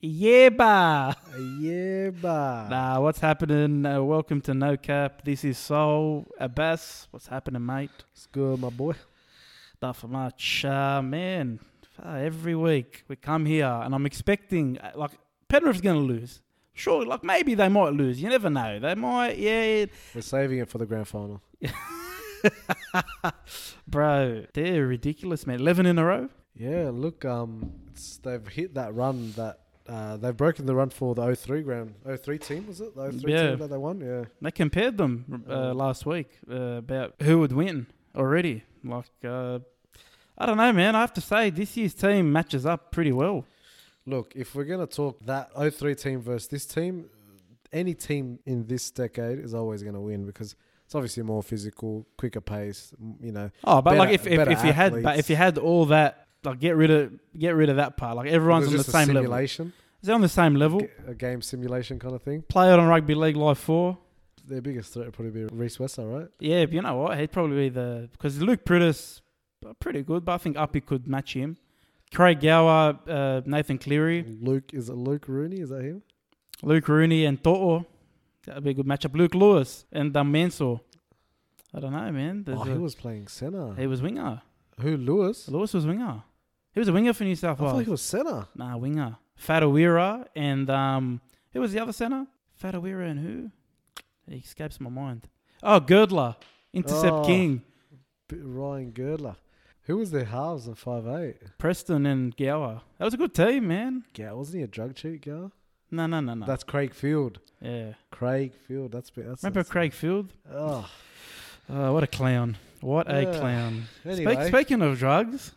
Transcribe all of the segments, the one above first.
Yeah, bah. Yeah, bah. Nah, what's happening? Uh, welcome to No Cap. This is Soul Abbas. What's happening, mate? It's good, my boy. Not for much. Uh, man, uh, every week we come here and I'm expecting, uh, like, Penrith's going to lose. Sure, like, maybe they might lose. You never know. They might, yeah. We're saving it for the grand final. Bro, they're ridiculous, man. 11 in a row? Yeah, look, um, it's, they've hit that run that uh, they've broken the run for the 03 ground. 03 team, was it? The 03 Yeah. team that they won? Yeah. They compared them uh, last week uh, about who would win already. Like, uh, I don't know, man. I have to say, this year's team matches up pretty well. Look, if we're going to talk that 03 team versus this team, any team in this decade is always going to win because it's obviously more physical, quicker pace, you know. Oh, but like if, if, if you had but if you had all that, like get rid of get rid of that part. Like everyone's on the same level. Is They're on the same level. g- a game simulation kind of thing. Play it on rugby league live four. Their biggest threat would probably be Rhys Wesser, right? Yeah, but you know what? He'd probably be the because Luke Priddis uh, pretty good, but I think Uppy could match him. Craig Gower, uh, Nathan Cleary, Luke, is it Luke Rooney? Is that him? Luke Rooney, and Toto. That'd be a good matchup. Luke Lewis and um, Mansour. I don't know, man. There's Oh, a- he was playing centre. he was winger. Who, Lewis? Lewis was winger. He was a winger for New South Wales. I thought he was centre. Nah, winger. Whatuira and um, who was the other centre? Whatuira and who? He escapes my mind. Oh, Girdler, intercept Oh. king. Ryan Girdler. Who was their halves in five eight? Preston and Gower. That was a good team, man. Yeah, wasn't he a drug cheat girl? No, no, no, no. That's Craig Field. yeah. Craig Field. That's that's. Remember that's, Craig Field? Oh, Oh, what a clown. What a Yeah. clown. anyway, Speak, speaking of drugs,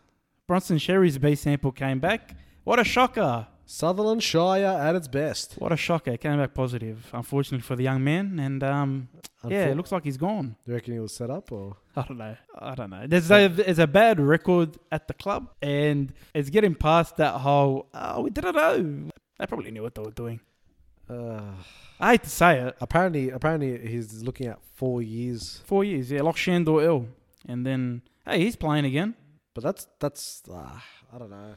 Bronson Xerri's B sample came back. What a shocker. Sutherland Shire at its best. What a shocker. Came back positive, unfortunately for the young man. And um, yeah, it looks like he's gone. Do you reckon he was set up or? I don't know. I don't know. There's a there's a bad record at the club, and it's getting past that whole. Oh, we didn't know. They probably knew what they were doing. Uh, I hate to say it. apparently, apparently he's looking at four years. Four years, yeah, like Sandor Earl, and then hey, he's playing again. But that's that's. Uh, I don't know.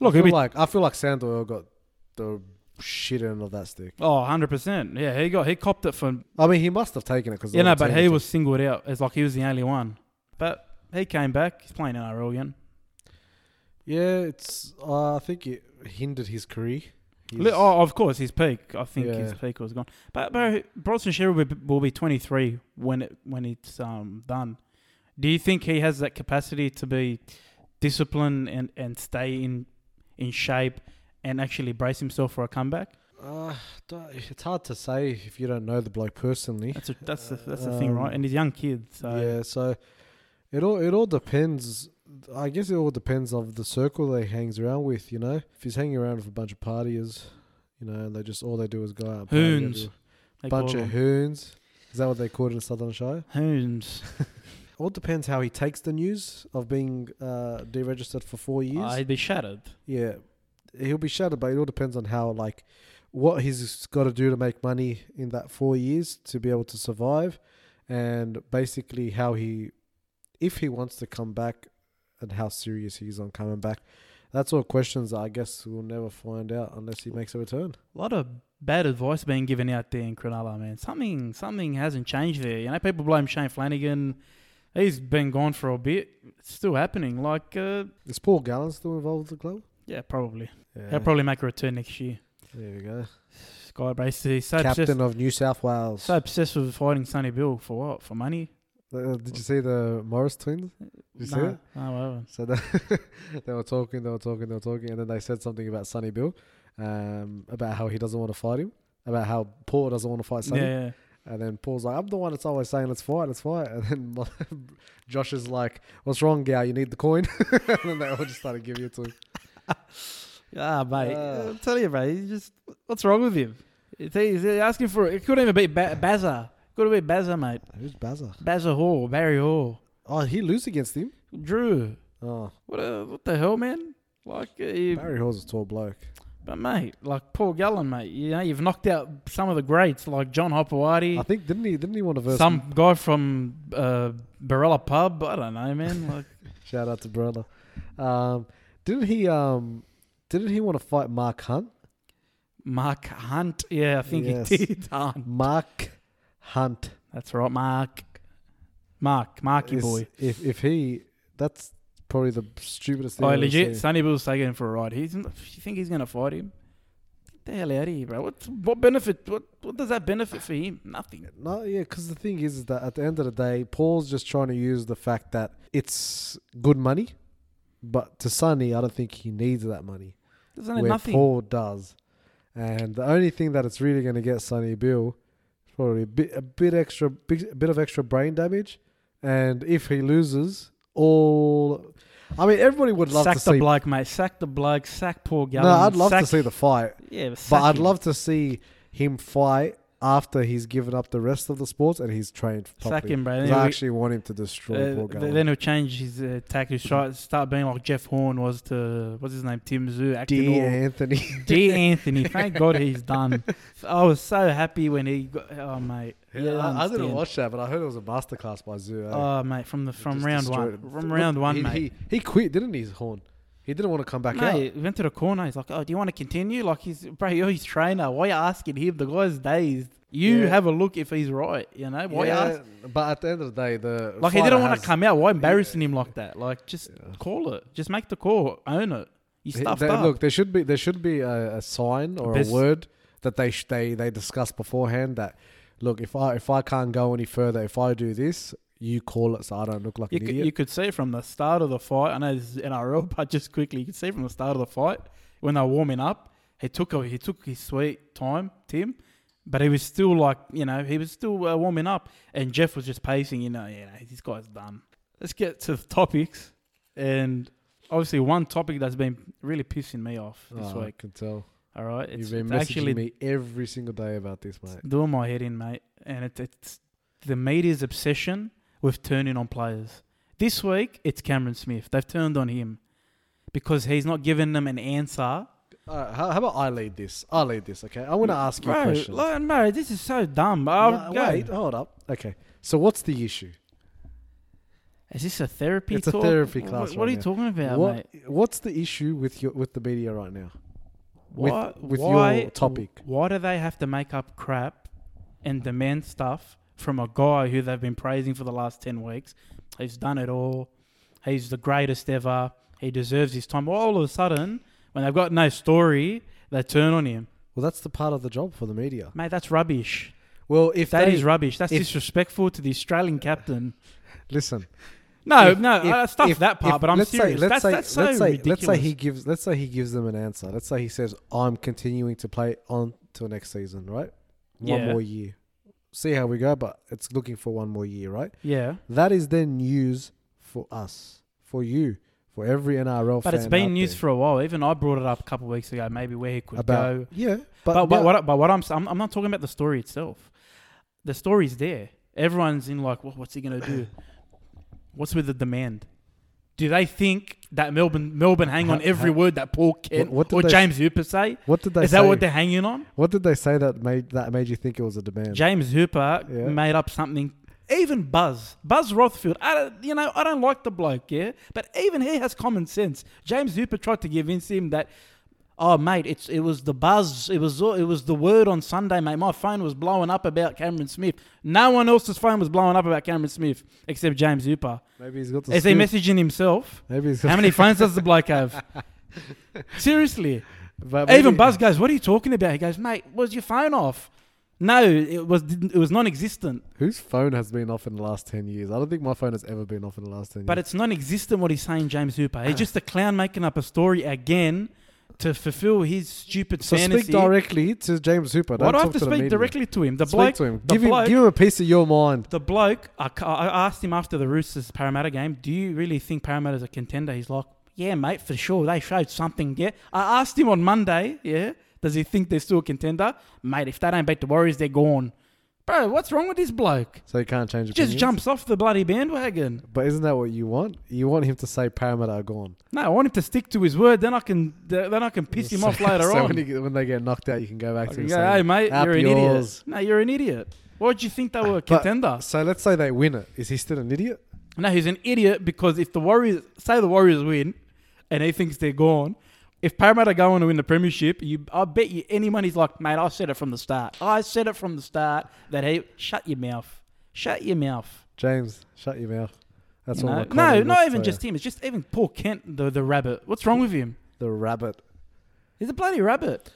Look, I feel like I feel like Sandor got the shit end of that stick. oh, 100 percent. Yeah, he got he copped it for I mean, he must have taken it because you know, but he was singled out as like he was the only one. But he came back. He's playing NRL again. Yeah, it's. Uh, I think it hindered his career. Oh, of course, his peak. I think his peak was gone. But bro, Bronson Xerri will be, will be 23 when it when it's um done. Do you think he has that capacity to be disciplined and, and stay in in shape and actually brace himself for a comeback? Uh, it's hard to say if you don't know the bloke personally. That's a, that's the, that's the thing, right? Um, And he's a young kid, so yeah, so it all it all depends. I guess it all depends of the circle that he hangs around with. You know, if he's hanging around with a bunch of partiers, you know, and they just all they do is go out. And Hoons. every- bunch of them. hoons. Is that what they call it in Southern Shire? hoons. All depends how he takes the news of being uh, deregistered for four years. Uh, he'd be shattered. Yeah, he'll be shattered, but it all depends on how like what he's got to do to make money in that four years to be able to survive, and basically how he, if he wants to come back, and how serious he's on coming back. That's all questions that I guess we'll never find out unless he makes a return. A lot of bad advice being given out there in Cronulla, man. Something something hasn't changed there. You know, people blame Shane Flanagan. He's been gone for a bit. It's still happening. Like, uh, Is Paul Gallen still involved with the club? yeah, probably. Yeah, He'll probably make a return next year. there we go. Guy basically so obsessed, Captain of New South Wales. so obsessed with fighting Sonny Bill for what? For money? Uh, did you see the Morris twins? Did you see Nah, it? nah, whatever. So they, they were talking, they were talking, they were talking, and then they said something about Sonny Bill, um, about how he doesn't want to fight him, about how Paul doesn't want to fight Sonny. Yeah, yeah. And then Paul's like, I'm the one that's always saying, let's fight, let's fight. And then Josh is like, what's wrong, Gal? You need the coin? and then they all just started giving it to him. Ah, mate. Ah. I'll tell you, bro. He's just what's wrong with him? He's asking for it. It couldn't even be ba- Bazza. Could have been Bazza, mate. Who's Bazza? Bazza Hall, Barry Hall, Oh, he lose against him? Drew. Oh, What uh, what the hell, man? Like, uh, you, Barry Hall's a tall bloke. but mate, like Paul Gallen, mate. You know, you've knocked out some of the greats, like John Hopoate. I think, didn't he, didn't he want to verse some guy from uh, Barella Pub. I don't know, man. Like, Shout out to Brother. Um, didn't he, um, didn't he want to fight Mark Hunt? Mark Hunt. Yeah, I think Yes. he did. Hunt. Mark Hunt. That's right, Mark. Mark, Marky is- boy. If if he, that's probably the stupidest thing. Oh, I've legit. Sonny Bill's taking him for a ride. He's. You think he's gonna fight him? Get the hell out of here, bro. What? What benefit? What? What does that benefit for him? Nothing. No, yeah, because the thing is, is that at the end of the day, Paul's just trying to use the fact that it's good money, but to Sonny, I don't think he needs that money. Doesn't nothing. Paul does, and the only thing that it's really going to get Sonny Bill, probably a bit, a bit extra, big, a bit of extra brain damage, and if he loses, all, I mean, everybody would love sack to see. Sack the bloke, mate. Sack the bloke. Sack poor Gallen. no, I'd love sack, to see the fight. Yeah, but, But I'd him. love to see him fight after he's given up the rest of the sports and he's trained properly. sack him, bro. 'Cause Then I actually want him to destroy uh, Paul th- then he'll change his uh, tactics. Try start being like Jeff Horn was to what's his name, Tim Tszyu, acting D. all Anthony. D. Anthony. Thank God he's done. I was so happy when he got. Oh mate, you don't I, I didn't watch that, but I heard it was a masterclass by Tszyu. eh? Oh mate, from the from round one, from round one, he, mate. He, he quit, didn't he, Horn? He didn't want to come back Mate, he went to the corner. He's like, "Oh, do you want to continue?" Like he's, bro, you're his trainer. Why are you asking him? The guy's dazed. You Yeah. have a look if he's right. You know out. why you Yeah, ask? but at the end of the day, the Like he didn't want to come out. Why embarrassing him like that? Like just call it. Just make the call. Own it. You stuffed they- up. Look, there should be there should be a, a sign or Best- a word that they sh- they they discuss beforehand. That look, if I if I can't go any further, if I do this, you call it so I don't look like You an could, idiot. you could see from the start of the fight. I know this is NRL, but just quickly, you could see from the start of the fight when they were warming up. He took a, he took his sweet time, Tim, but he was still like you know he was still uh, warming up, and Jeff was just pacing. You know, yeah, this guy's done. Let's get to the topics, and obviously one topic that's been really pissing me off this Oh, I week. can tell. All right, it's, You've been it's messaging actually me every single day about this, mate. doing my head in, mate. And it, it's the media's obsession with turning on players. This week, it's Cameron Smith. They've turned on him because he's not giving them an answer. Uh, how, how about I lead this? I lead this, okay? I want to ask you a question. like, this is so dumb. No, wait, hold up. Okay. So what's the issue? Is this a therapy It's a therapy What- class What, right are you now. talking about, what, mate? what's the issue with your with the media right now? With- with why, your topic. Why do they have to make up crap and demand stuff from a guy who they've been praising for the last 10 weeks? He's done it all. He's the greatest ever. He deserves his time. All of a sudden, when they've got no story, they turn on him. Well, that's the part of the job for the media. Mate, that's rubbish. Well, if That they is rubbish. That's disrespectful to the Australian captain. listen, No, if- no, if- uh, stuff if- that part, if- but I'm let's serious. Say, let's that's say, that's so let's say, ridiculous. let's say he gives, let's say he gives them an answer. Let's say he says, "I'm continuing to play on till next season." Right, one Yeah. more year. See how we go, but it's looking for one more year, right? yeah. That is then news for us, for you, for every NRL But fan But it's been news there for a while. Even I brought it up a couple of weeks ago, maybe where he could about go. yeah, but, But, but, now- what, but what I'm, I'm I'm not talking about the story itself. The story's there. Everyone's in like, what, what's he gonna do? What's with the demand? Do they think that Melbourne Melbourne hang on every ha- word that Paul Kent what did or they James Hooper say? what did they Is say? that what they're hanging on? what did they say that made that made you think it was a demand? James Hooper Yeah. made up something. Even Buzz, Buzz Rothfield. I don't, you know, I don't like the bloke, yeah, but even he has common sense. James Hooper tried to convince him that, oh mate, it's it was the buzz, it was it was the word on Sunday, mate. My phone was blowing up about Cameron Smith. No one else's phone was blowing up about Cameron Smith except James Hooper. Maybe he's got the Is he messaging himself? Maybe he's got How many phones does the bloke have? Seriously. but Even Buzz goes, "What are you talking about?" He goes, "Mate, was your phone off?" No, it was it was non-existent. Whose phone has been off in the last 10 years? I don't think my phone has ever been off in the last 10 But years. it's non-existent what he's saying, James Hooper. He's just a clown making up a story again to fulfill his stupid so fantasy. speak directly to James Hooper. Don't Why do I have to the speak directly to him? The Speak bloke, to him. Give him, give him a piece of your mind. the bloke. I, I asked him after the Roosters Parramatta game, "Do you really think Parramatta's a contender?" He's like, "Yeah, mate, for sure. They showed something." Yeah. I asked him on Monday, "Yeah, does he think they're still a contender?" Mate, if they don't beat the Warriors, they're gone. Bro, what's wrong with this bloke? So he can't change Just opinions? jumps off the bloody bandwagon. But isn't that what you want? You want him to say Parramatta are gone. No, I want him to stick to his word. Then I can, then I can piss him off later so on. When, he, when they get knocked out, you can go back I to him go, saying, hey mate, you're an yours." idiot. No, you're an idiot. Why do you think they were a But- contender? So let's say they win it. Is he still an idiot? no, he's an idiot because if the Warriors say the Warriors win, and he thinks they're gone, If Parramatta go on to win the premiership, you, I bet you any money's like, mate, I said it from the start. I said it from the start that he shut your mouth, shut your mouth. James, shut your mouth. That's You all. No, not even just him. It's just even poor Kent, the the rabbit. What's wrong with him? the rabbit. He's a bloody rabbit.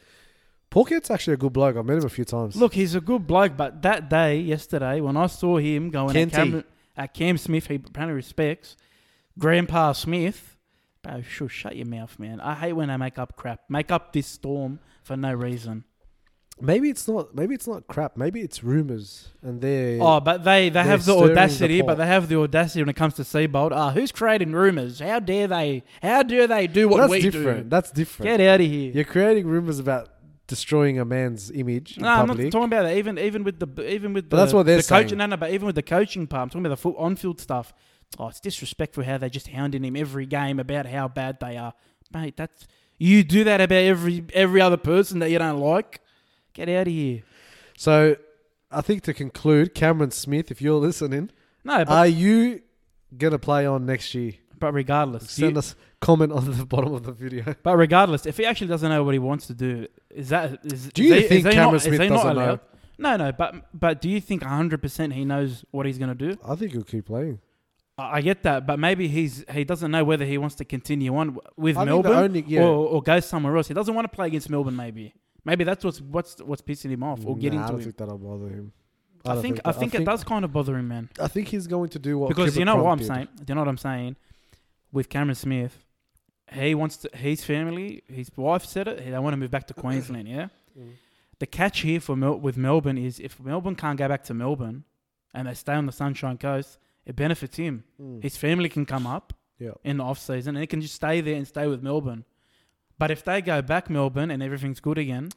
Paul Kent's actually a good bloke. I've met him a few times. Look, he's a good bloke, but that day, yesterday, when I saw him going at. Cam, at Cam Smith, he apparently respects Grandpa Smith. Bro, sure, shut your mouth, man. I hate when I make up crap. Make up this storm for no reason. maybe it's not. Maybe it's not crap. Maybe it's rumors, and they're Oh, but they, they have the stirring the audacity, but they have the audacity when it comes to Seibold. Ah, who's creating rumours? How dare they? How dare they do what that's we different. do? That's different. Get out of here. You're creating rumors about destroying a man's image No, I'm not talking about that. Even even with the even with the that's what they're the coaching. saying. No, no, but even with the coaching part, I'm talking about the on-field stuff. Oh, it's disrespectful how they're just hounding him every game about how bad they are, mate. That's you do that about every every other person that you don't like. Get out of here. so, I think to conclude, Cameron Smith, if you're listening, No, but, are you gonna play on next year? but regardless, do you- Send us comment on the bottom of the video. but regardless, if he actually doesn't know what he wants to do, is that is? Do you he- think is Cameron not, Smith is doesn't know? No, no, but but do you think 100 percent he knows what he's gonna do? I think he'll keep playing. I I get that, but maybe he's he doesn't know whether he wants to continue on with I Melbourne only yeah. or, or go somewhere else. He doesn't want to play against Melbourne. Maybe, maybe that's what's what's what's pissing him off or Nah, getting I to don't him. think that'll bother him. I don't think I that- think it does kind of bother him, man. I think he's going to do what because Clifford you know what I'm did. saying. Do you know what I'm saying? With Cameron Smith, he wants to. His family, his wife said it. They want to move back to Queensland. Yeah. Mm. The catch here for Mel- with Melbourne is if Melbourne can't go back to Melbourne, and they stay on the Sunshine Coast, it benefits him. Mm. His family can come up Yeah. in the off season, and he can just stay there and stay with Melbourne. But if they go back Melbourne and everything's good again,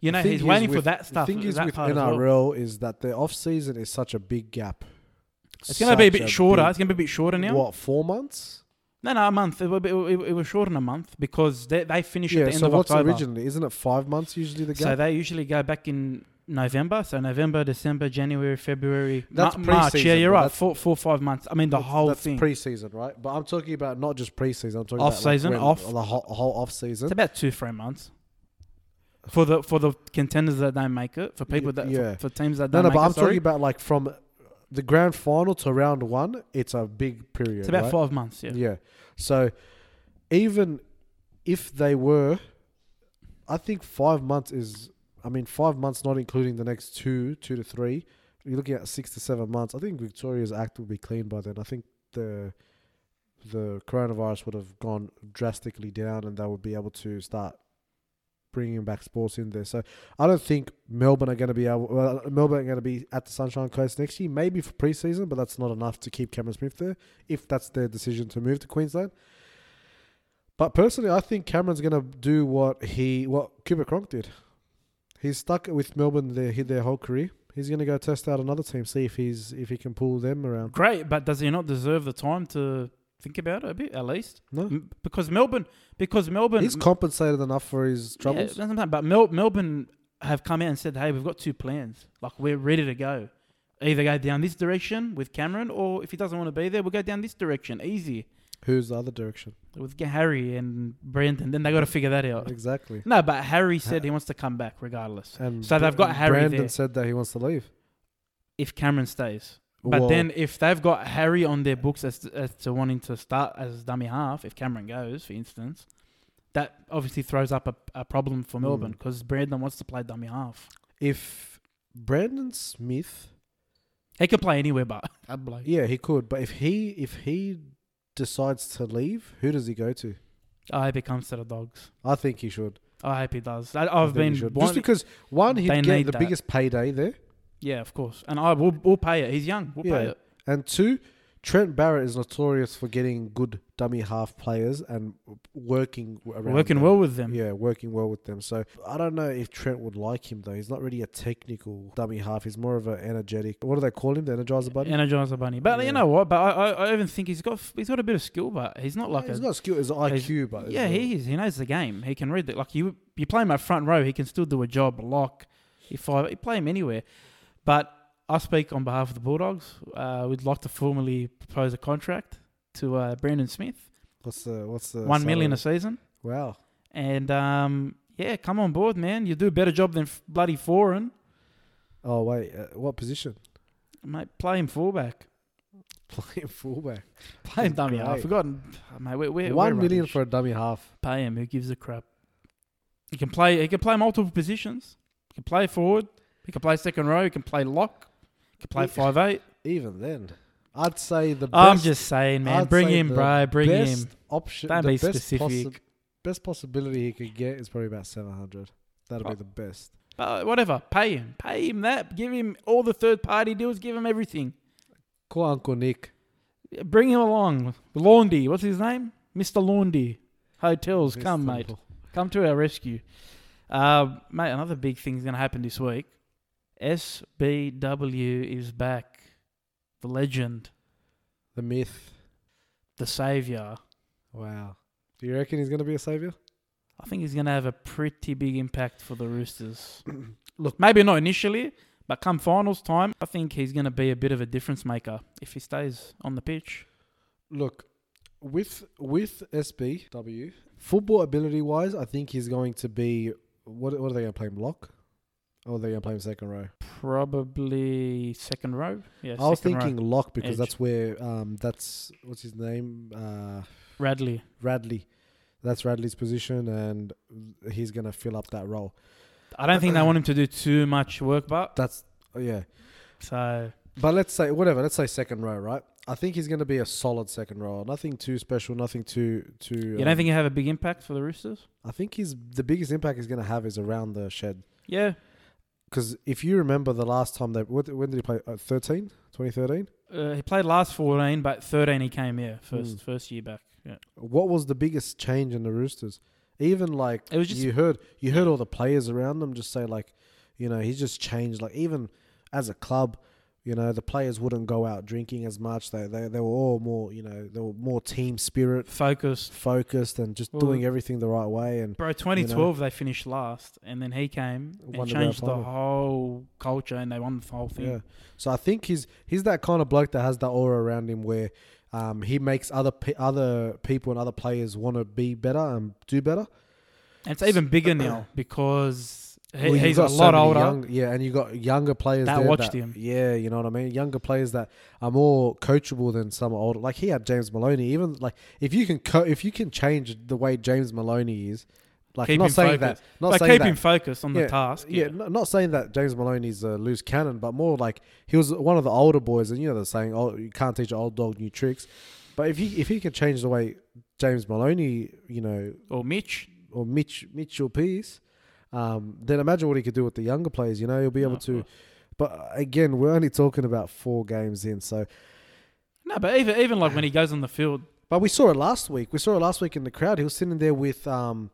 you know he's waiting for that stuff. The thing is with as well. NRL is that the off season is such a big gap. It's going to be a bit shorter. big- it's going to be a bit shorter now. What four months? No, no, a month. It, be, it, it was shorter than a month because they, they finish Yeah. at the end So of what's October. originally? Isn't it five months usually the gap? So they usually go back in November. So November, December, January, February, That's Ma- March. Yeah, you're right. Four, four, five months. I mean, the whole that's thing. pre-season, right? But I'm talking about not just pre-season. I'm talking Off-season, like off- the whole, whole off season. It's about two, three months. For the for the contenders that don't make it, for people that yeah. for, for teams that No, don't no, make but I'm talking about like from the grand final to round one. It's a big period. it's about right? five months. Yeah. Yeah. So even if they were, I think five months is. I mean, five months not including the next two, two to three. You're looking at six to seven months. I think Victoria's act will be clean by then. I think the the coronavirus would have gone drastically down, and they would be able to start bringing back sports in there. So I don't think Melbourne are going to be able. Well, Melbourne are going to be at the Sunshine Coast next year, maybe for preseason, but that's not enough to keep Cameron Smith there. If that's their decision to move to Queensland. But personally, I think Cameron's going to do what he what Cooper Cronk did. He's stuck with Melbourne their their whole career. He's going to go test out another team, see if he's if he can pull them around. Great, but does he not deserve the time to think about it a bit at least? No, M- Because Melbourne, because Melbourne, he's compensated enough for his Yeah, troubles. that's what I'm saying, but Mel- Melbourne have come out and said, "Hey, we've got two plans. Like we're ready to go. Either go down this direction with Cameron, or if he doesn't want to be there, we'll go down this direction. Easy Who's the other direction? with Harry and Brandon. Then they got to figure that out. Exactly. No, but Harry said he wants to come back regardless. And So they've got Harry Brandon there. said that he wants to leave. If Cameron stays, but Well, then if they've got Harry on their books as to, as to wanting to start as dummy half, if Cameron goes, for instance, that obviously throws up a, a problem for Melbourne Mm. because Brandon wants to play dummy half. if Brandon Smith, He could play anywhere, but I'd be like, yeah, he could, but if he if he decides to leave, who does he go to? I hope he comes to the dogs. I think he should. I hope he does. I, I I've think he been should. just because one he'd They get need the that. biggest payday there, yeah, of course, and I will we'll pay it. He's young, we'll pay Yeah. it. and two, Trent Barrett is notorious for getting good dummy half players and working around Working them. well with them. Yeah, working well with them. So I don't know if Trent would like him though. He's not really a technical dummy half. He's more of an energetic. What do they call him? The Energizer Bunny. Energizer Bunny, but Yeah. you know what? But I, I, I even think he's got he's got a bit of skill, but he's not like he's a got skill. He's IQ, but yeah. He is. He knows the game. He can read it. Like you, you play him at front row, he can still do a job. Lock, if I you play him anywhere, but I speak on behalf of the Bulldogs. Uh, we'd like to formally propose a contract to uh, Brandon Smith, What's the what's the one million a season. Wow. And um, yeah, come on board, man. You do a better job than f- bloody Foran. Oh wait, uh, what position? Mate, play him fullback. Playing fullback. Play him dummy half. Great. I've forgotten. Oh, mate, we're, we're, One we're million rubbish. for a dummy half. pay him. Who gives a crap? He can play. He can play multiple positions. He can play forward. He can play second row. He can play lock. Can play five eight. Even then, I'd say the best. I'm just saying, man. I'd bring him, bro. Bring best him. option. Don't be best specific. possi- best possibility he could get is probably about seven hundred. That'll Oh. be the best. Uh, whatever. Pay him. Pay him that. Give him all the third party deals. Give him everything. Call Uncle Nick. Bring him along. Laundy. What's his name? Mr. Laundy. Hotels. Come, mate. Come to our rescue. Uh, mate, another big thing's going to happen this week. SBW is back. The legend. The myth. The savior. Wow. Do you reckon he's going to be a savior? I think he's going to have a pretty big impact for the Roosters. Look- maybe not initially, but come finals time, I think he's going to be a bit of a difference maker if he stays on the pitch. Look, with with SBW, football ability wise, I think he's going to be. What what are they going to play him lock? Or are they going to play him second row? Probably second row. Yeah, I was second row. thinking lock because Edge. that's where um that's what's his name uh Radley. Radley. That's Radley's position, and he's going to fill up that role. I don't think they want him to do too much work, but That's oh, yeah. so But let's say whatever. Let's say second row, right? I think he's going to be a solid second row. Nothing too special. Nothing too too. you um, don't think he'll have a big impact for the Roosters? I think he's the biggest impact he's going to have is around the shed. Yeah. Because if you remember the last time they what, when did he play? Uh, 13? 2013? Uh, he played last 14, but 13 he came, here first Mm. first year back. Yeah. What was the biggest change in the Roosters? Even like It was just- you heard you heard all the players around them just say like, you know, he's just changed. Like even as a club, you know, the players wouldn't go out drinking as much. They they they were all more, you know, they were more team spirit Focused. focused and just Well, doing everything the right way. And Bro, 2012 they finished last, and then he came and the changed the whole culture, and they won the whole thing. yeah, so I think he's he's that kind of bloke that has that aura around him where. Um, he makes other pe- other people and other players want to be better and do better. And it's even bigger now because he, Well, he's a got so lot older. young- yeah, and you got younger players That there watched him. Yeah, you know what I mean. Younger players that are more coachable than some older. Like he had James Maloney. Even like if you can co- if you can change the way James Maloney is, like Keep not saying focused. that, not but saying keep that. him focused on Yeah, the task. yeah, n- not saying that James Maloney's a loose cannon, but more like he was one of the older boys, and you know the saying, "Oh, you can't teach an old dog new tricks." But if he if he can change the way James Maloney, you know, Or Mitch. or Mitch Mitchell Pearce, um, then imagine what he could do with the younger players. You know, he'll be able No, to. But uh, again, we're only talking about four games in, so. No, but even even like when he goes on the field, But we saw it last week. We saw it last week in the crowd. He was sitting there with um,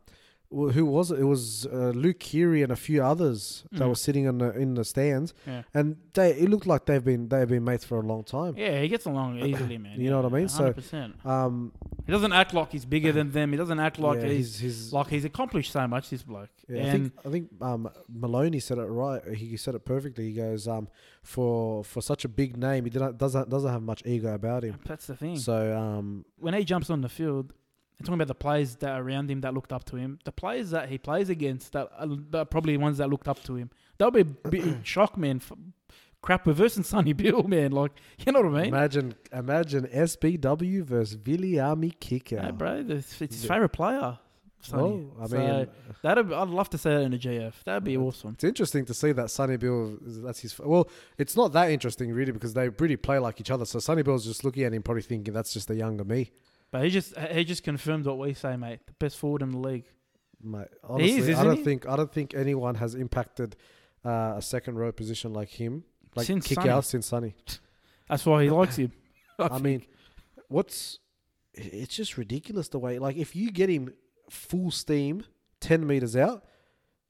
who was it? It was uh, Luke Keary and a few others that Mm. were sitting in the in the stands, yeah, and they it looked like they've been they've been mates for a long time. yeah, he gets along easily, man. You know what I mean? So- hundred percent. Um, He doesn't act like he's bigger than them. He doesn't act like yeah, he's, he's, like he's accomplished so much. This bloke. Yeah, I think I think um, Maloney said it right. He said it perfectly. He goes, um, for for such a big name, he didn't, doesn't doesn't have much ego about him. that's the thing. So um, when he jumps on the field, I'm talking about the players that are around him that looked up to him. The players that he plays against that are, that are probably ones that looked up to him. That would be a bit shock, man. Crap, we're versing Sonny Bill, man. Like, you know what I mean? imagine imagine SBW versus Viliame Kikau. Yeah, bro, it's, it's his favorite player. Sonny. Well, I So, mean, that'd I'd love to see that in a GF. That'd be awesome. it's interesting to see that Sonny Bill. That's his. Well, it's not that interesting really because they really play like each other. So Sonny Bill's just looking at him, probably thinking that's just the younger me. But he just he just confirmed what we say, mate. The best forward in the league. Mate, honestly, is, I don't he? think I don't think anyone has impacted uh, a second row position like him, like Since kick Sonny. out since Sonny. That's why he likes him. I, I mean, what's it's just ridiculous the way like if you get him full steam, ten meters out,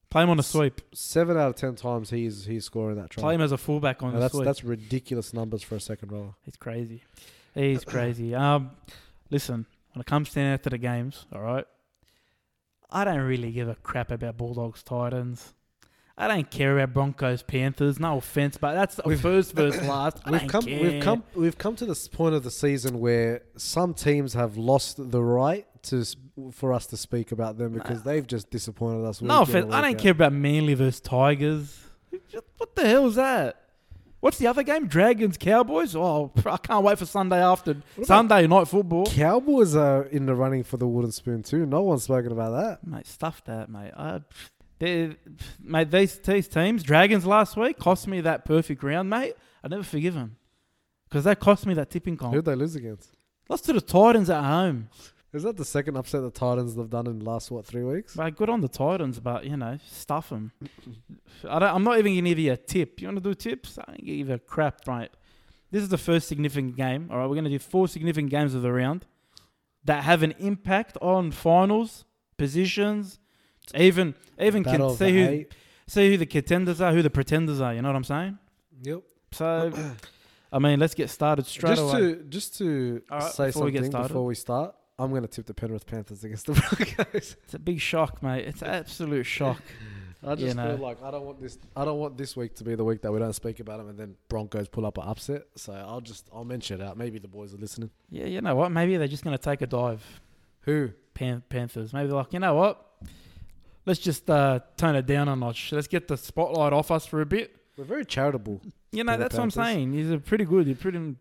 play him on a sweep. seven out of ten times he's he's scoring that try. Play him as a fullback on Now that's sweep. that's ridiculous numbers for a second rower. He's crazy. He's crazy. Um, listen, when it comes down to the games, all right, I don't really give a crap about Bulldogs Titans. I don't care about Broncos Panthers. No offense, but that's We've- first versus last. I We've come, care. we've come, we've come to this point of the season where some teams have lost the right to for us to speak about them because they've just disappointed us. No offense. I don't out. care about Manly versus Tigers. What the hell is that? What's the other game? Dragons Cowboys. Oh, I can't wait for Sunday after Sunday night football. Cowboys are in the running for the wooden spoon too. No one's spoken about that. Mate, stuff that, mate. I, they, mate, these these teams, Dragons last week cost me that perfect round, mate. I never forgive them because that cost me that tipping comp. Who'd they lose against? Lost to the Titans at home. Is that the second upset the Titans have done in the last what three weeks? Mate, good on the Titans, but you know, stuff them. I don't, I'm not even gonna give you a tip. You want to do tips? I ain't give a crap, right? This is the first significant game. All right, we're gonna do four significant games of the round that have an impact on finals, positions, even even Battle can see who eight. see who the contenders are, who the pretenders are. You know what I'm saying? Yep. So, I mean, let's get started straight just away. to just to right, say before we get something before we start, I'm going to tip the Penrith Panthers against the Broncos. It's a big shock, mate. It's an absolute shock. I just You know. feel like I don't want this. I don't want this week to be the week that we don't speak about them, and then Broncos pull up an upset. So I'll just I'll mention it out. Maybe the boys are listening. Yeah, you know what? Maybe they're just gonna take a dive. Who? Pan- Panthers. Maybe they're like, you know what? Let's just uh, tone it down a notch. Let's get the spotlight off us for a bit. We're very charitable. You know, that's what I'm saying. He's a pretty good, he's a pretty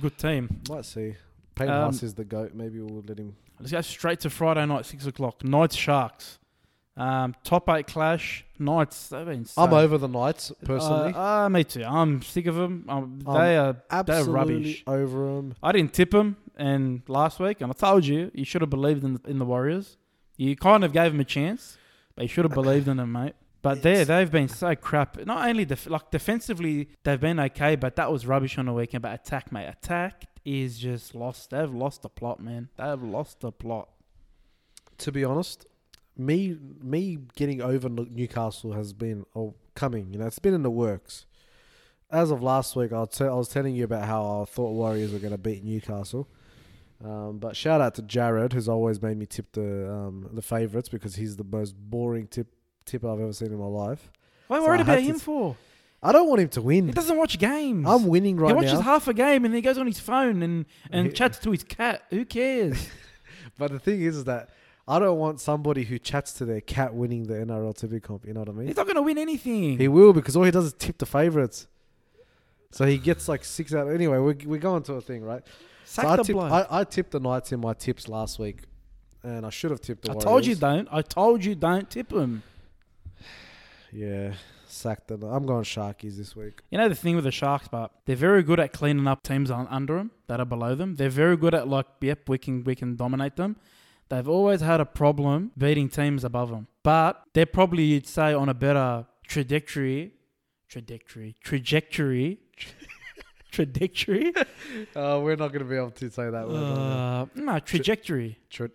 good team. Might see. Payne Um, Haas is the goat. Maybe we'll let him. Let's go straight to Friday night, six o'clock. Knights Sharks. Um, top eight clash. Knights. They've been. So, I'm over the Knights personally. Uh, uh, me too. I'm sick of them. Um, they are. Absolutely rubbish. over them. I didn't tip them, and last week, and I told you, you should have believed in the, in the Warriors. You kind of gave them a chance, but you should have believed in them, mate. But there, they've been so crap. Not only def- like defensively, they've been okay, but that was rubbish on the weekend. But attack, mate, attack is just lost. They've lost the plot, man. They've lost the plot. To be honest, me me getting over Newcastle has been oh, coming. You know, it's been in the works. As of last week, I was, te- I was telling you about how I thought Warriors were going to beat Newcastle. Um, but shout out to Jared, who's always made me tip the um, the favourites because he's the most boring tip tip I've ever seen in my life. What are you So worried about him s- for? I don't want him to win. He doesn't watch games. I'm winning right now. he watches now. half a game and then he goes on his phone and, and He- chats to his cat. Who cares? But the thing is, is that I don't want somebody who chats to their cat winning the NRL TV comp. You know what I mean? He's not going to win anything. He will because all he does is tip the favourites. So he gets like six out. Anyway, we're, we're going to a thing, right? Sack so I the tipped. I, I tipped the Knights in my tips last week, and I should have tipped the I Warriors. told you don't. I told you don't tip them. Yeah, sacked the. I'm going Sharkies this week. You know the thing with the Sharks, but they're very good at cleaning up teams under them that are below them. They're very good at like, yep, we can we can dominate them. They've always had a problem beating teams above them, but they're probably you'd say on a better trajectory, trajectory, trajectory, trajectory. Uh, we're not going to be able to say that word. Uh, no, trajectory. Tra-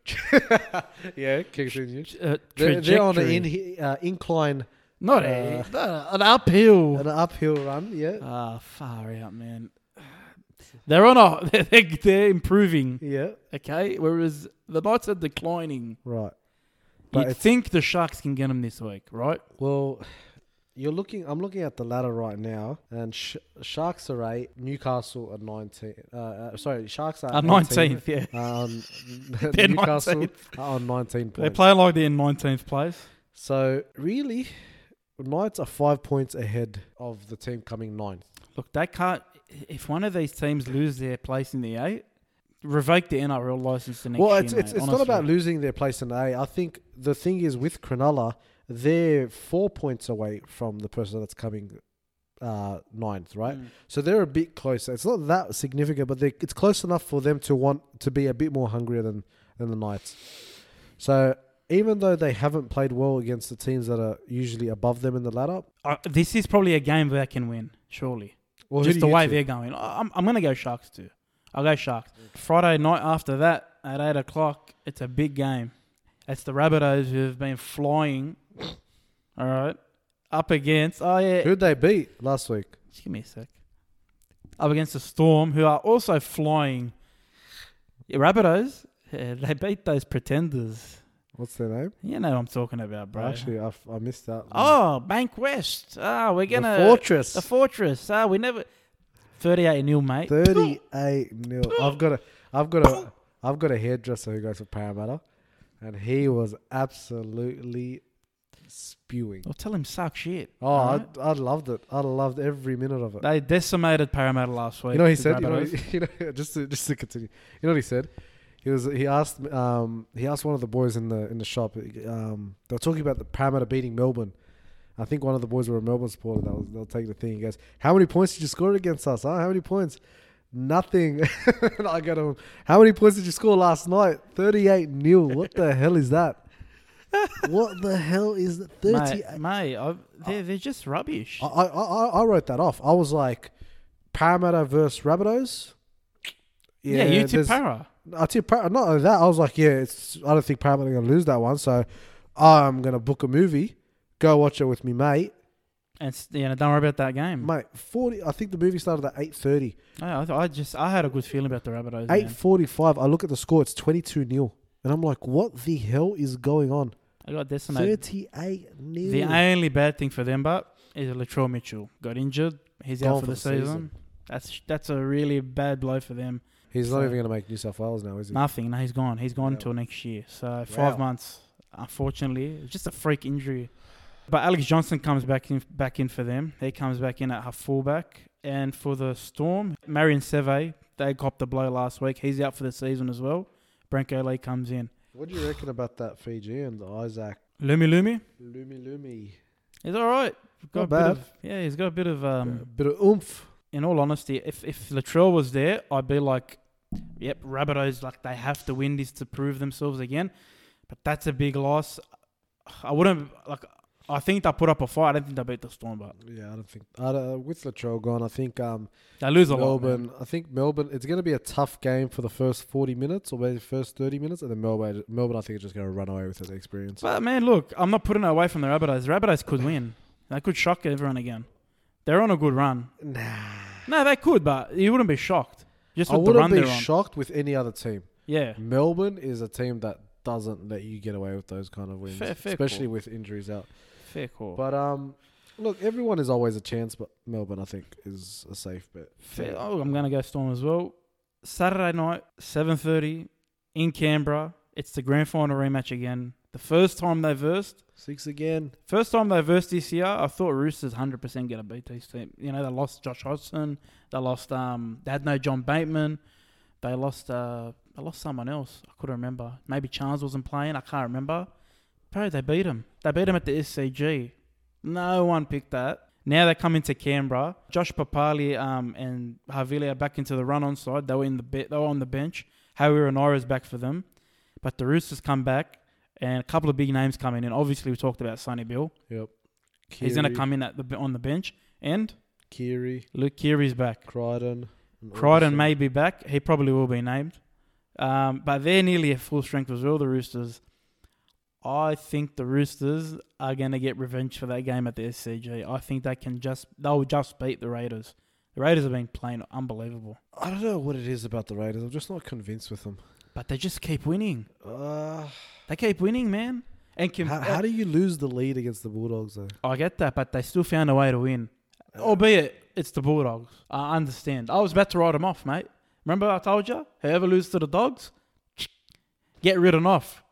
yeah, continue. Uh, They're, they're on an in, uh, incline, Not uh, a, no, an uphill. an uphill run. Yeah, Ah, far out, man. They're on a. They're, they're improving. yeah, Okay, whereas the Knights are declining. right. But You think the Sharks can get them this week, right? Well, you're looking. I'm looking at the ladder right now, and sh- Sharks are eight, Newcastle are nineteen. Uh, uh, sorry, Sharks are 18, nineteenth, yeah. Um, Newcastle 19th. are on nineteen They're playing like they're in nineteenth place. so really, Knights are five points ahead of the team coming ninth. Look, they can't. If one of these teams lose their place in the eight, revoke the NRL license the next well, year. it's it's, mate, it's not about losing their place in A. I think the thing is with Cronulla, they're four points away from the person that's coming uh, ninth, right? Mm. So they're a bit closer. It's not that significant, but it's close enough for them to want to be a bit more hungrier than, than the Knights. So even though they haven't played well against the teams that are usually above them in the ladder, Uh, this is probably a game where they can win, surely. well, Just the way they're going. I'm, I'm going to go Sharks too. I'll go Sharks. Friday night after that at 8 o'clock, it's a big game. It's the Rabbitohs who have been flying. All right. Up against, oh yeah, who'd they beat last week? just give me a sec. Up against the Storm, who are also flying. Yeah, Rabbitohs, yeah, they beat those pretenders. What's their name? You know what I'm talking about, bro. Actually, I, f- I missed that. one. oh, Bankwest. Ah, we're gonna fortress. The fortress. Ah, we never. Thirty-eight nil, mate. Thirty-eight nil. I've got a, I've got a, I've got a hairdresser who goes for Parramatta, and he was absolutely spewing. Well, tell him suck shit. Oh, alright? I, I loved it. I loved every minute of it. They decimated Parramatta last week. You know what he said. You know, you know, just to just to continue. You know what he said. He was he asked um he asked one of the boys in the in the shop. Um, they were talking about the Parramatta beating Melbourne. I think one of the boys were a Melbourne supporter. That was they'll take the thing. He goes, "How many points did you score against us? Huh? How many points? Nothing." and I go to him, "How many points did you score last night? Thirty-eight nil. What the hell is that? what the hell is that? Thirty-eight? mate, mate they're, they're just rubbish. I, I, I, I wrote that off. I was like, Parramatta versus Rabbitohs. yeah, you there's- tip Para. I Par- not only that. I was like, yeah, it's. I don't think Parramatta are gonna lose that one, so I'm gonna book a movie, go watch it with me mate. And you know, don't worry about that game. Mate, forty. I think the movie started at eight thirty. I, I, I just I had a good feeling about the Rabbitohs. Eight forty-five. I look at the score. It's twenty-two nil, and I'm like, what the hell is going on? I got decimated. Thirty-eight nil. The only bad thing for them, but is Latrell Mitchell got injured. He's Gone out for the, season. season. That's that's a really bad blow for them. He's not even gonna make New South Wales now, is he? Nothing. No, he's gone. He's gone until next year. So five Wow. months. Unfortunately, just a freak injury. But Alex Johnston comes back in back in for them. He comes back in at half fullback. And for the Storm, Marion Seve, they copped the blow last week. He's out for the season as well. Brenko Lee comes in. What do you reckon about that Fiji and Isaac Lumelume, Lumi Lumi? he's all right. Got Not a bit bad. of- yeah, he's got a bit of um, a bit of oomph. in all honesty, if if Latrell was there, I'd be like, "Yep, Rabbitohs like they have to win this to prove themselves again." But that's a big loss. I wouldn't like. I think they put up a fight. I don't think they beat the Storm, but Yeah, I don't think I don't, with Latrell gone. I think um, they lose a lot. Melbourne. I think Melbourne. It's going to be a tough game for the first forty minutes or maybe the first thirty minutes, and then Melbourne. Melbourne, I think, is just going to run away with the experience. But man, look, I'm not putting it away from the Rabbitohs. The Rabbitohs could win. They could shock everyone again. They're on a good run. Nah, No, they could, but you wouldn't be shocked. Just I with the wouldn't be they're on. shocked with any other team. Yeah. Melbourne is a team that doesn't let you get away with those kind of wins, Fair- fair especially call. with injuries out. Fair call. But um, look, everyone is always a chance, but Melbourne, I think, is a safe bet. Fair. Oh, I'm gonna go Storm as well. Saturday night, seven thirty, in Canberra. It's the grand final rematch again. The first time they versed, Six again. first time they versed this year. I thought Roosters hundred percent gonna beat these team. You know they lost Josh Hodgson. They lost um. They had no John Bateman. They lost uh. They lost someone else. I couldn't remember. Maybe Charles wasn't playing. I can't remember. Bro, they beat him. They beat him at the SCG. No one picked that. Now they come into Canberra. Josh Papali um, and Havili are back into the run-on side. They were in the be- they were on the bench. Howie is back for them, but the Roosters come back and a couple of big names coming in. Obviously, we talked about Sonny Bill. Yep. He's going to come in at the on the bench, and Keary, Luke Keary's back. Crichton. Crichton may be back. He probably will be named. Um, but they're nearly at full strength as well, the Roosters. I think the Roosters are going to get revenge for that game at the SCG. I think they can just they'll just beat the Raiders. The Raiders have been playing unbelievable, I don't know what it is about the Raiders. I'm just not convinced with them. But they just keep winning. Uh, They keep winning, man. And can, how, how do you lose the lead against the Bulldogs though? I get that, but they still found a way to win. Albeit it's the Bulldogs. I understand. I was about to write them off, mate. Remember I told you? Whoever loses to the Dogs, get ridden off.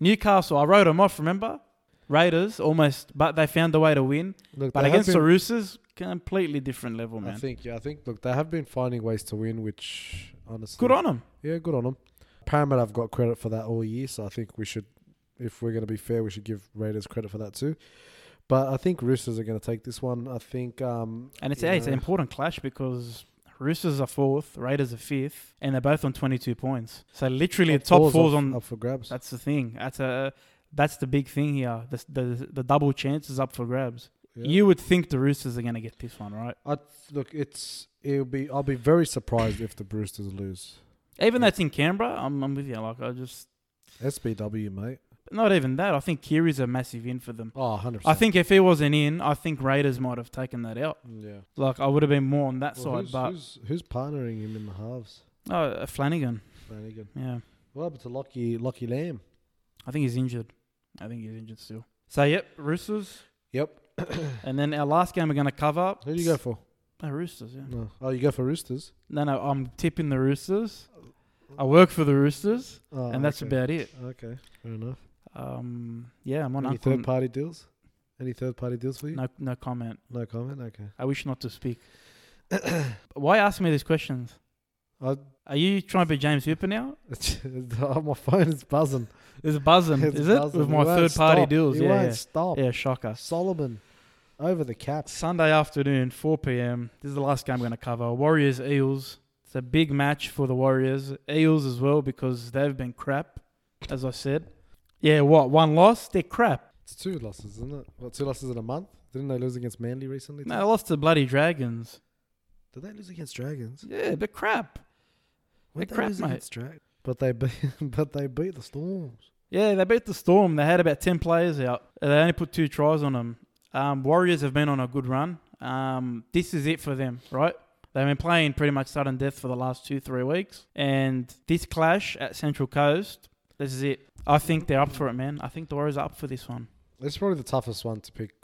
Newcastle, I wrote them off, remember? Raiders, almost, but they found a way to win. Look, But against the been- Roosters, completely different level, man. I think yeah, I think look, they have been finding ways to win, which honestly, Good on them. Yeah, good on them. Parramatta have got credit for that all year, so I think we should, if we're going to be fair, we should give Raiders credit for that too. But I think Roosters are going to take this one. I think, um, And it's, yeah, it's an important clash because Roosters are fourth, Raiders are fifth, and they're both on 22 points. So literally, the top four's four's up, on up for grabs. That's the thing. That's a that's the big thing here. The the, the double chance is up for grabs. Yeah. You would think the Roosters are going to get this one, right? I look, it's it'll be. I'll be very surprised if the Roosters lose. Even though it's in Canberra, I'm, I'm with you. Like I just SBW, mate. not even that. I think Keary's a massive in for them. Oh, 100 I think if he wasn't in, I think Raiders might have taken that out. Yeah. Like I would have been more on that Well, side, who's, but who's, who's partnering him in the halves? oh, uh, Flanagan, Flanagan. yeah. What happened to Lockie Lockie Lam? I think he's injured. I think he's injured still. So yep, Roosters. Yep. And then our last game we're gonna cover. Who do you go for? No, Roosters. Yeah. No. Oh, you go for Roosters. No, no, I'm tipping the Roosters. I work for the Roosters, Oh, and that's okay. about it. Okay, fair enough. Um, yeah, I'm on Any third party deals? Any third party deals for you? No, no comment. No comment. Okay. I wish not to speak. Why ask me these questions? I, Are you trying to be James Hooper now? oh, my phone is buzzing. It's buzzing, It's is it? buzzing. With my third party stop. deals. It Yeah, won't yeah. stop. yeah, shocker. Solomon over the cap. Sunday afternoon, 4 p.m. This is the last game we're going to cover. Warriors Eels. It's a big match for the Warriors. Eels as well because they've been crap, as I said. Yeah, what? One loss? They're crap. It's two losses, isn't it? What, two losses in a month? Didn't they lose against Manly recently? No, they lost to bloody Dragons. Did they lose against Dragons? Yeah, they're crap. They're crap, mate. Dragons? But they beat, but they beat the Storms. Yeah, they beat the Storm. They had about 10 players out. They only put two tries on them. Um, Warriors have been on a good run. Um, this is it for them, right? They've been playing pretty much sudden death for the last two, three weeks. And this clash at Central Coast, this is it. I think they're up for it, man. I think the Warriors are up for this one. It's probably the toughest one to pick.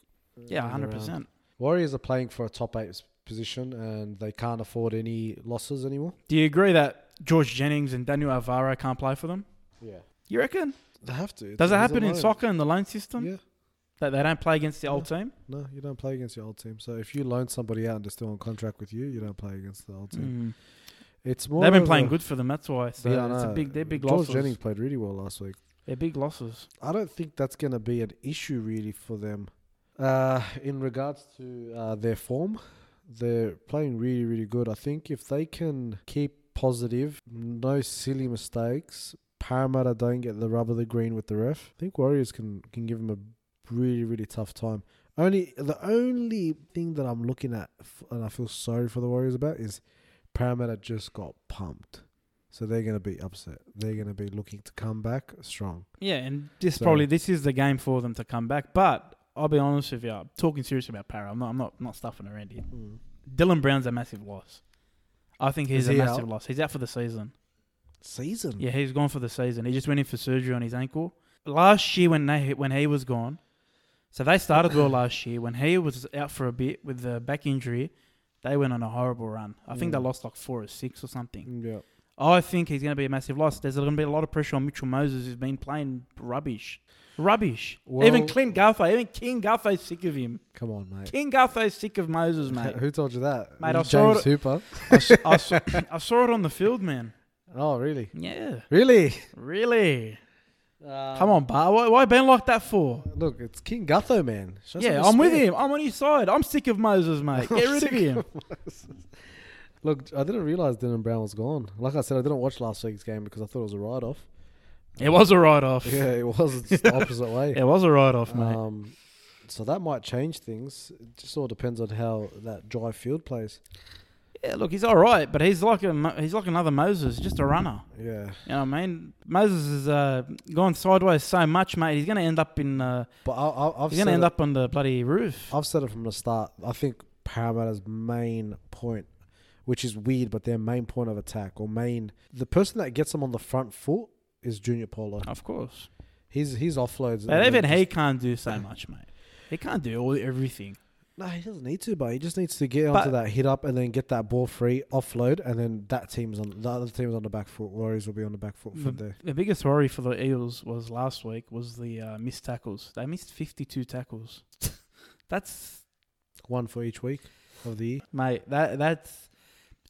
Yeah, round. 100%. Warriors are playing for a top eight position and they can't afford any losses anymore. Do you agree that George Jennings and Daniel Alvaro can't play for them? Yeah. You reckon? They have to. Does it happen in soccer in the loan system? Yeah. That they don't play against the old team? No, you don't play against the old team. So if you loan somebody out and they're still on contract with you, you don't play against the old team. Mm. It's more. They've been playing good for them, that's why. So Yeah, it's a big, they're big George losses. Jennings played really well last week. They're big losses. I don't think that's going to be an issue really for them. Uh, in regards to uh, their form, they're playing really, really good. I think if they can keep positive, no silly mistakes, Parramatta don't get the rub of the green with the ref, I think Warriors can, can give them a really, really tough time. Only the only thing that I'm looking at, and I feel sorry for the Warriors about, is Parramatta just got pumped. So they're going to be upset. They're going to be looking to come back strong. Yeah, and this So- probably this is the game for them to come back. But I'll be honest with you, I'm talking serious about Para. I'm not, I'm not, not stuffing around here. Mm. Dylan Brown's a massive loss. I think he's Is a he massive out? loss. He's out for the season. Season. Yeah, he's gone for the season. He just went in for surgery on his ankle. Last year when they when he was gone, so they started well last year. When he was out for a bit with the back injury, they went on a horrible run. I think they Mm. lost like four or six or something. Yeah. I think he's going to be a massive loss. There's going to be a lot of pressure on Mitchell Moses, who's been playing rubbish. Rubbish. even Well- Clint Gutho, even King Gutho's sick of him. Come on, mate. King Gutho's sick of Moses, mate. Who told you that? Mate, I saw James it- Hooper. I, I saw, I saw it on the field, man. Oh, really? Yeah, Really? really. Um, Come on, Bar. Why, why been like that for? Look, it's King Gutho, man. Show some yeah, I'm with respect. him. I'm on his side. I'm sick of Moses, mate. Get I'm rid of sick him. Look, I didn't realize Dylan Brown was gone. Like I said, I didn't watch last week's game because I thought it was a write-off. It was a write off. Yeah, it was it's the opposite way. It was a write off, mate. Um, so that might change things. It just all depends on how that dry field plays. Yeah, look, he's all right, but he's like a he's like another Moses, just a runner. Yeah. You know what I mean? Moses has uh, gone sideways so much, mate. He's going to end up in. Uh, But I, I've he's going to end it- up on the bloody roof. I've said it from the start. I think Parramatta's main point, which is weird, but their main point of attack or main the person that gets them on the front foot is Junior Paulo. Of course. he's he's offloads. But even he can't do so much, mate. He can't do all everything. No, he doesn't need to, but he just needs to get But- onto that hit up and then get that ball free, offload, and then that team's on the other team's on the back foot. Warriors will be on the back foot from there. The biggest worry for the Eels was last week was the uh, missed tackles. They missed 52 tackles. that's One for each week of the year. mate. That that's.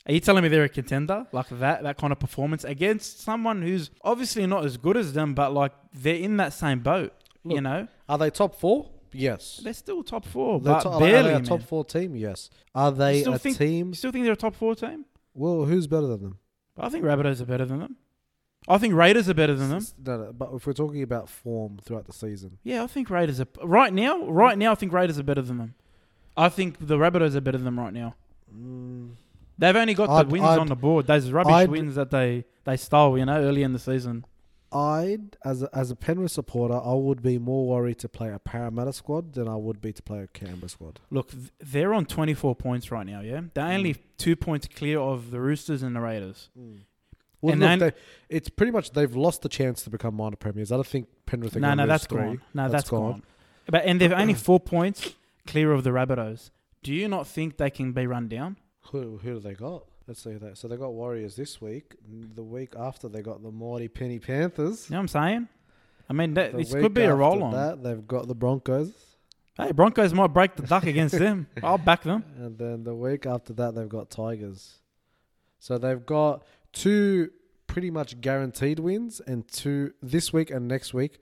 Are you telling me they're a contender like that? That kind of performance against someone who's obviously not as good as them, but like they're in that same boat. you know, Are they top four? Yes. they're still top four, They're but to- are they- are barely. they a man. top four team? Yes. Are they a think- team? You still think they're a top four team? Well, who's better than them? I think Rabbitohs are better than them. I think Raiders are better than them. No, no, but if we're talking about form throughout the season, Yeah, I think Raiders are right now. Right now, I think Raiders are better than them. I think the Rabbitohs are better than them right now. mm, They've only got I'd- the wins I'd- on the board. Those rubbish I'd- wins that they they stole, you know, early in the season. I'd as a, as a Penrith supporter, I would be more worried to play a Parramatta squad than I would be to play a Canberra squad. Look, they're on 24 points right now, yeah? They're only Mm. two points clear of the Roosters and the Raiders. Well, And look, they, it's pretty much they've lost the chance to become minor premiers. I don't think Penrith are No, going to no, lose that's three. gone. No, That's that's gone. No, that's gone. But and they're only four points clear of the Rabbitohs. Do you not think they can be run down? Who who do they got? Let's see that. So they got Warriors this week. The week after they got the mighty Penny Panthers. You know what I'm saying? I mean, that, this could be a roll on. That they've got the Broncos, Hey, Broncos might break the duck against them. I'll back them. and then the week after that they've got Tigers. So they've got two pretty much guaranteed wins, and two this week and next week.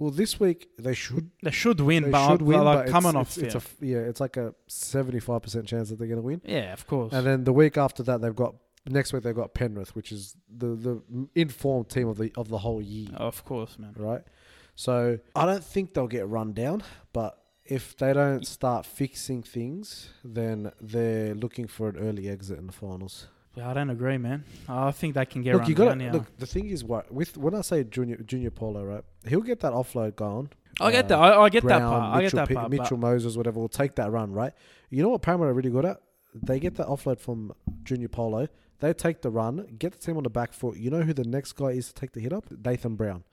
Well, this week they should They should win, they but should win, like but coming it's, off. it's, it's yeah. a f- yeah, it's like a seventy-five percent chance that they're going to win. yeah, of course. And then the week after that, they've got next week they've got Penrith, which is the the informed team of the of the whole year, of course, man. right? So I don't think they'll get run down, but if they don't start fixing things, then they're looking for an early exit in the finals. Yeah, I don't agree, man. I think they can get look, run you got down to look. The thing is, what with when I say junior junior Paulo, right? He'll get that offload going. I get uh, that. I, I get that Brown, part. I get Mitchell, that Pe- part. but- Mitchell Moses, whatever, will take that run, right? You know what Parramatta are really good at? They get that offload from Junior Paulo. They take the run, get the team on the back foot. You know who the next guy is to take the hit up? Nathan Brown.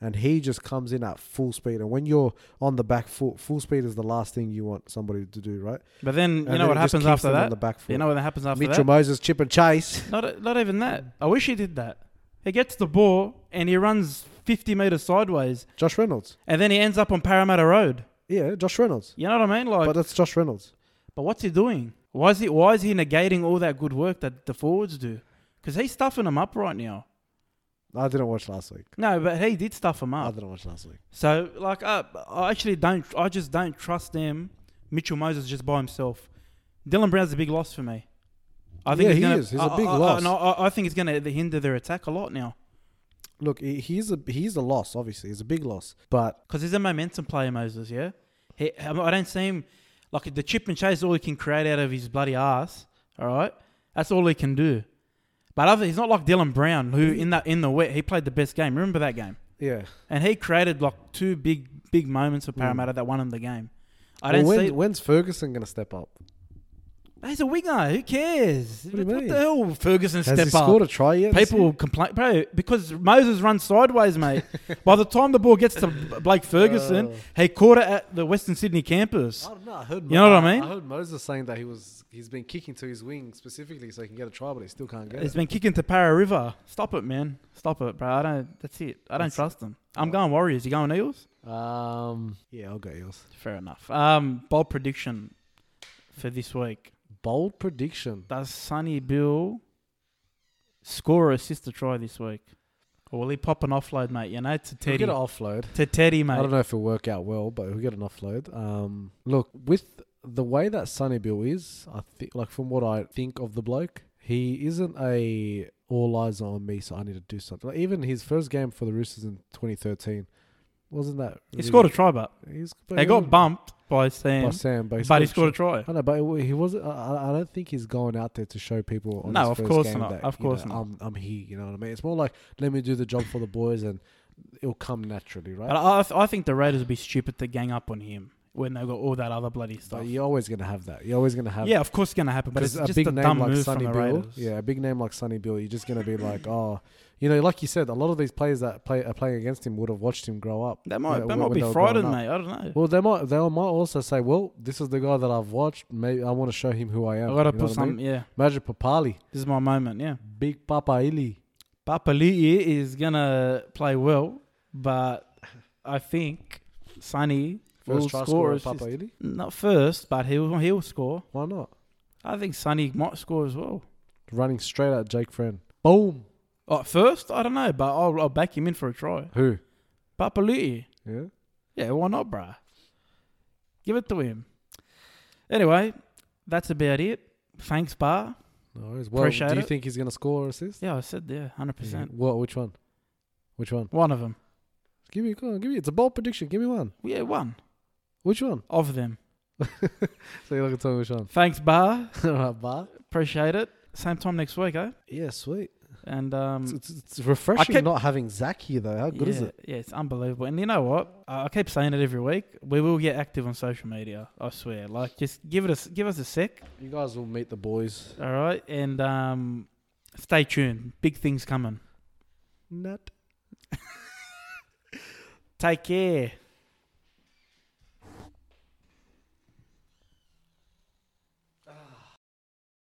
And he just comes in at full speed. And when you're on the back foot, full speed is the last thing you want somebody to do, right? But then you And know then what happens after them On that. the back foot. You know what happens after Mitchell that? Moses, chip and chase. Not not even that. I wish he did that. He gets the ball and he runs 50 meters sideways, Josh Reynolds. and then he ends up on Parramatta Road. Yeah, Josh Reynolds. You know what I mean? Like, but that's Josh Reynolds. But what's he doing? Why is he why is he negating all that good work that the forwards do? Because he's stuffing them up right now. I didn't watch last week. No, but he did stuff them up. I didn't watch last week. So like, I, I actually don't. I just don't trust them. Mitchell Moses just by himself. Dylan Brown's a big loss for me. I think Yeah, he's he gonna, is. He's a I- big I- I- loss. I, I, I think it's going to hinder their attack a lot now Look, he's a he's a loss. Obviously, he's a big loss. But because he's a momentum player, Moses. Yeah, he, um, I don't see him like the chip and chase. All he can create out of his bloody ass. All right, that's all he can do. But other, he's not like Dylan Brown, who in that in the wet he played the best game. Remember that game? yeah, And he created like two big big moments for Mm. Parramatta that won him the game. I well, don't when, see. when's Ferguson going to step up? He's a winger. Who cares? What mean? the hell? Ferguson Has step he up. scored a try yet? People complain, bro, because Moses runs sideways, mate. By the time the ball gets to Blake Ferguson, Uh, he caught it at the Western Sydney campus. I don't know. I heard. You know what I mean? I heard Moses saying that he was he's been kicking to his wing specifically so he can get a try, but he still can't get He's it. been kicking to Para River. Stop it, man. Stop it, bro. I don't. That's it. I don't That's- trust them. I'm going Warriors. You going Eagles? Um, yeah, I'll go Eels. Fair enough. Um, bold prediction for this week. Bold prediction. Does Sonny Bill score or assist a try this week? Or will he pop an offload, mate? You know, to He'll Teddy. get an offload. To Teddy, mate. I mate. don't know if it'll work out well, but he'll get an offload. Um, look with the way that Sonny Bill is, I think like from what I think of the bloke, he isn't a all eyes on me, so I need to do something. Like even his first game for the Roosters in 2013 wasn't that He scored a try, but He's, they got bumped by Sam, by Sam, but he but he scored a try. I know, but he wasn't. I, I- don't think he's going out there to show people. On No, his of first course game not, That, of you course know, not. I'm, I'm here. You know what I mean? It's more like let me do the job for the boys, and it'll come naturally, right? But I I think the Raiders would be stupid to gang up on him when they've got all that other bloody stuff. But you're always gonna have that. You're always gonna have. yeah, of course it's going to happen, but it's Because just a big a name dumb like move Sonny from the Bill. Raiders. Yeah, a big name like Sonny Bill. You're just gonna be like, oh, you know, like you said, a lot of these players that play are playing against him would have watched him grow up. They might, Yeah, they when- might be frightened, mate. I don't know. Well, they might. They might also say, well, this is the guy that I've watched. Maybe I want to show him who I am. I got to put what I some. mean? Yeah, Imagine Papali'i, this is my moment. Yeah, Big Papa Ili. Papali'i is gonna play well, but I think Sonny will try score. scorer. Papali'i. Not first, but he'll he'll score. Why not? I think Sonny might score as well. Running straight at Jake Friend. Boom. Oh, first, I don't know, but I'll, I'll back him in for a try. Who? Papali'i. Yeah. Yeah, why not, bruh? Give it to him. Anyway, that's about it. Thanks, Bar. No worries. Well, Appreciate do you it. think he's gonna score or assist? Yeah, I said yeah, hundred percent. What? Which one? Which one? One of them. Give me. Come on, give me. It's a bold prediction. Give me one. Yeah, one Which one? of them. So you're looking tell me which one. Thanks, Bar. Alright, bar. Appreciate it. Same time next week, eh? Yeah, sweet. And um, It's, it's, it's refreshing kept- not having Zach here though. How good yeah, is it? Yeah, it's unbelievable. And you know what? I I keep saying it every week. We will get active on social media. I swear. Like, just give it a give us a sec. You guys will meet the boys. All right, and um, Stay tuned. Big things coming. Nut. Take care.